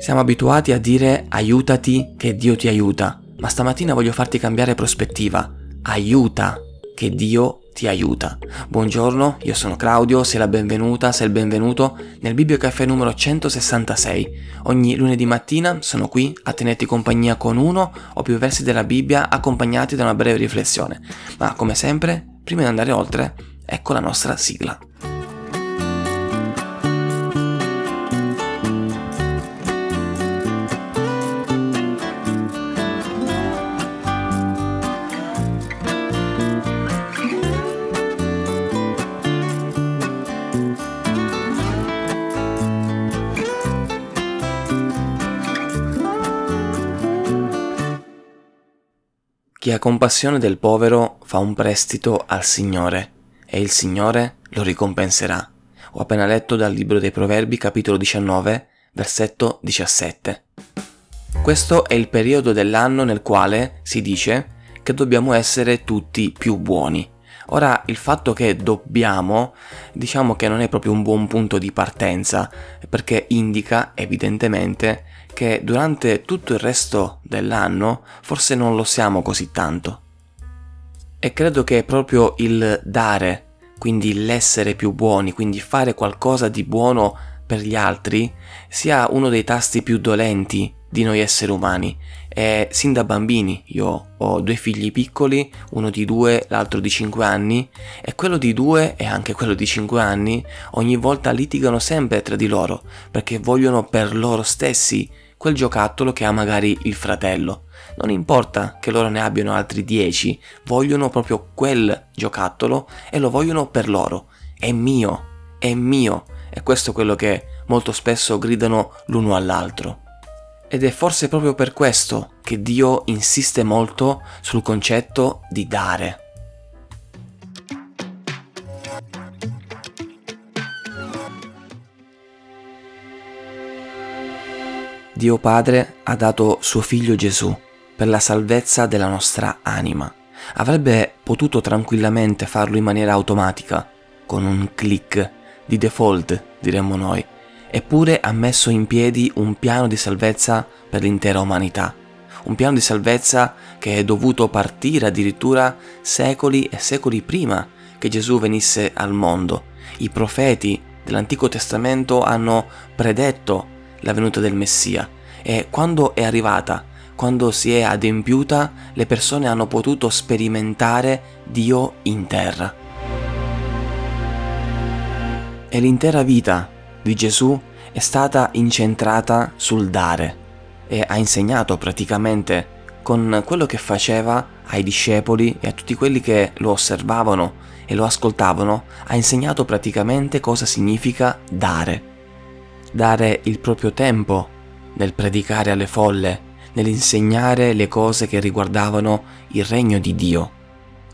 Siamo abituati a dire aiutati che Dio ti aiuta, ma stamattina voglio farti cambiare prospettiva. Aiuta che Dio ti aiuta. Buongiorno, io sono Claudio, sei la benvenuta, sei il benvenuto nel Bibbio Caffè numero 166. Ogni lunedì mattina sono qui a tenerti compagnia con uno o più versi della Bibbia accompagnati da una breve riflessione. Ma come sempre, prima di andare oltre, ecco la nostra sigla. Chi ha compassione del povero fa un prestito al Signore e il Signore lo ricompenserà. Ho appena letto dal libro dei Proverbi capitolo 19 versetto 17. Questo è il periodo dell'anno nel quale si dice che dobbiamo essere tutti più buoni. Ora, il fatto che dobbiamo, diciamo che non è proprio un buon punto di partenza, perché indica evidentemente che durante tutto il resto dell'anno forse non lo siamo così tanto. E credo che proprio il dare, quindi l'essere più buoni, quindi fare qualcosa di buono per gli altri, sia uno dei tasti più dolenti di noi esseri umani. E sin da bambini, io ho due figli piccoli, uno di due, l'altro di cinque anni, e quello di due e anche quello di cinque anni ogni volta litigano sempre tra di loro, perché vogliono per loro stessi quel giocattolo che ha magari il fratello. Non importa che loro ne abbiano altri dieci, vogliono proprio quel giocattolo e lo vogliono per loro. È mio, è mio. E questo è quello che molto spesso gridano l'uno all'altro. Ed è forse proprio per questo che Dio insiste molto sul concetto di dare. Dio Padre ha dato suo figlio Gesù per la salvezza della nostra anima. Avrebbe potuto tranquillamente farlo in maniera automatica, con un click, di default diremmo noi, eppure ha messo in piedi un piano di salvezza per l'intera umanità. Un piano di salvezza che è dovuto partire addirittura secoli e secoli prima che Gesù venisse al mondo. I profeti dell'Antico Testamento hanno predetto la venuta del Messia e quando è arrivata, quando si è adempiuta, le persone hanno potuto sperimentare Dio in terra. E l'intera vita di Gesù è stata incentrata sul dare e ha insegnato praticamente con quello che faceva ai discepoli e a tutti quelli che lo osservavano e lo ascoltavano, ha insegnato praticamente cosa significa dare. Dare il proprio tempo nel predicare alle folle, nell'insegnare le cose che riguardavano il regno di Dio.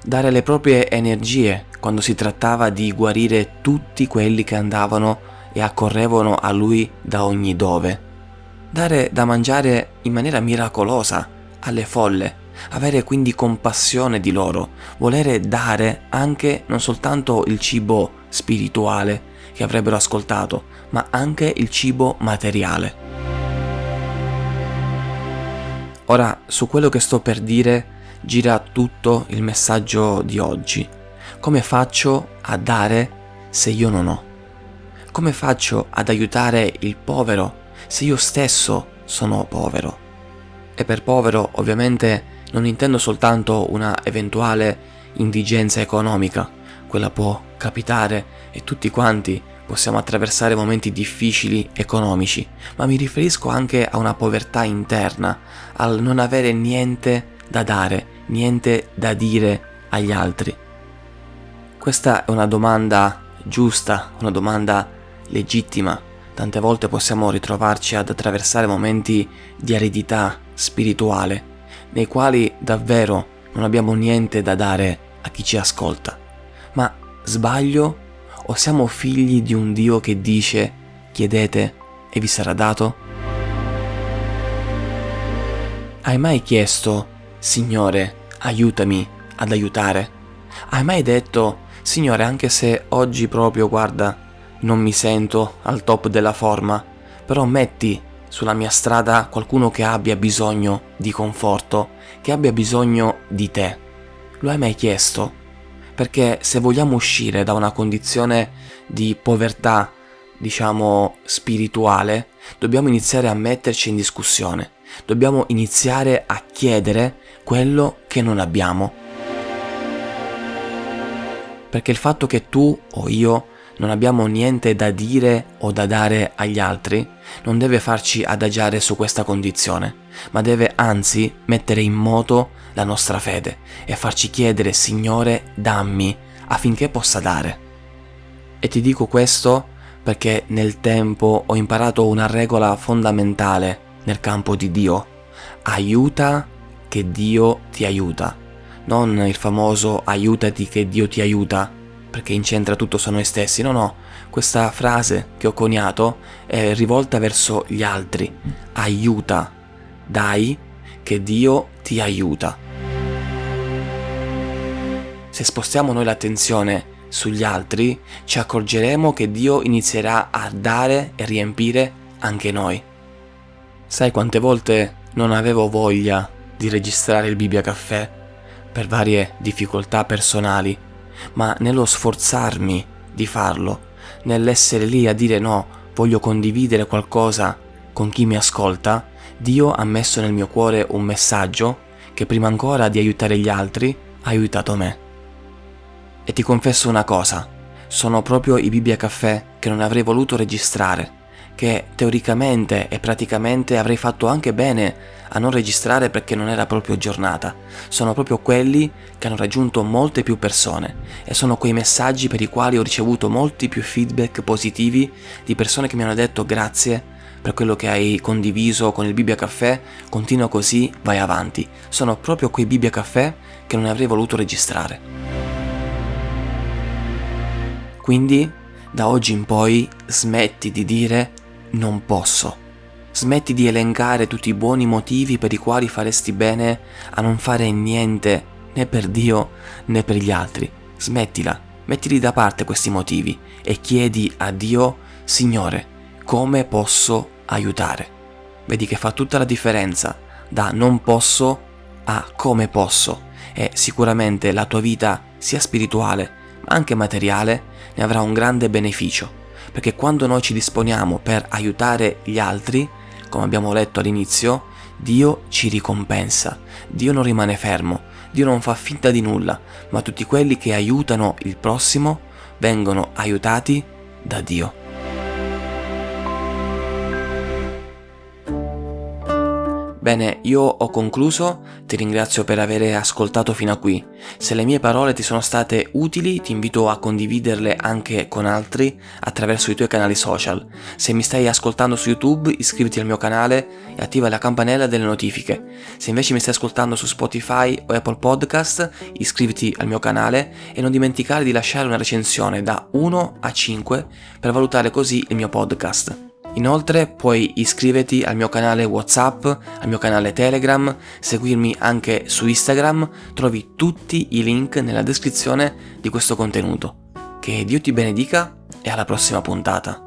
Dare le proprie energie quando si trattava di guarire tutti quelli che andavano e accorrevano a lui da ogni dove. Dare da mangiare in maniera miracolosa alle folle, avere quindi compassione di loro, volere dare anche non soltanto il cibo spirituale che avrebbero ascoltato, ma anche il cibo materiale. Ora, su quello che sto per dire gira tutto il messaggio di oggi. Come faccio a dare se io non ho? Come faccio ad aiutare il povero se io stesso sono povero? E per povero ovviamente non intendo soltanto una eventuale indigenza economica, quella può capitare e tutti quanti possiamo attraversare momenti difficili economici, ma mi riferisco anche a una povertà interna, al non avere niente da dare, niente da dire agli altri. Questa è una domanda giusta, una domanda legittima. Tante volte possiamo ritrovarci ad attraversare momenti di aridità spirituale, nei quali davvero non abbiamo niente da dare a chi ci ascolta. Ma sbaglio o siamo figli di un Dio che dice chiedete e vi sarà dato? Hai mai chiesto, Signore, aiutami ad aiutare? Hai mai detto, Signore, anche se oggi proprio, guarda, non mi sento al top della forma, però metti sulla mia strada qualcuno che abbia bisogno di conforto, che abbia bisogno di te? Lo hai mai chiesto? Perché se vogliamo uscire da una condizione di povertà, diciamo, spirituale, dobbiamo iniziare a metterci in discussione. Dobbiamo iniziare a chiedere quello che non abbiamo. Perché il fatto che tu o io non abbiamo niente da dire o da dare agli altri, non deve farci adagiare su questa condizione, ma deve anzi mettere in moto la nostra fede e farci chiedere Signore dammi affinché possa dare. E ti dico questo perché nel tempo ho imparato una regola fondamentale nel campo di Dio. Aiuta che Dio ti aiuta. Non il famoso aiutati che Dio ti aiuta, perché incentra tutto su noi stessi. No, no, questa frase che ho coniato è rivolta verso gli altri. Aiuta, dai, che Dio ti aiuta. Se spostiamo noi l'attenzione sugli altri, ci accorgeremo che Dio inizierà a dare e riempire anche noi. Sai quante volte non avevo voglia di registrare il Bibbia Caffè per varie difficoltà personali, ma nello sforzarmi di farlo, nell'essere lì a dire no, voglio condividere qualcosa con chi mi ascolta, Dio ha messo nel mio cuore un messaggio che prima ancora di aiutare gli altri ha aiutato me. E ti confesso una cosa, sono proprio i Bibbia Caffè che non avrei voluto registrare, che teoricamente e praticamente avrei fatto anche bene a non registrare perché non era proprio giornata. Sono proprio quelli che hanno raggiunto molte più persone e sono quei messaggi per i quali ho ricevuto molti più feedback positivi di persone che mi hanno detto grazie per quello che hai condiviso con il Bibbia Caffè, continua così, vai avanti. Sono proprio quei Bibbia Caffè che non avrei voluto registrare. Quindi, da oggi in poi, smetti di dire non posso Smetti di elencare tutti i buoni motivi per i quali faresti bene a non fare niente né per Dio né per gli altri. Smettila, mettili da parte questi motivi e chiedi a Dio, Signore, come posso aiutare? Vedi che fa tutta la differenza da non posso a come posso e sicuramente la tua vita sia spirituale ma anche materiale ne avrà un grande beneficio perché quando noi ci disponiamo per aiutare gli altri come abbiamo letto all'inizio, Dio ci ricompensa, Dio non rimane fermo, Dio non fa finta di nulla, ma tutti quelli che aiutano il prossimo vengono aiutati da Dio. Bene, io ho concluso, ti ringrazio per aver ascoltato fino a qui. Se le mie parole ti sono state utili, ti invito a condividerle anche con altri attraverso i tuoi canali social. Se mi stai ascoltando su YouTube, iscriviti al mio canale e attiva la campanella delle notifiche. Se invece mi stai ascoltando su Spotify o Apple Podcast, iscriviti al mio canale e non dimenticare di lasciare una recensione da 1 a 5 per valutare così il mio podcast. Inoltre puoi iscriverti al mio canale WhatsApp, al mio canale Telegram, seguirmi anche su Instagram, trovi tutti i link nella descrizione di questo contenuto. Che Dio ti benedica e alla prossima puntata.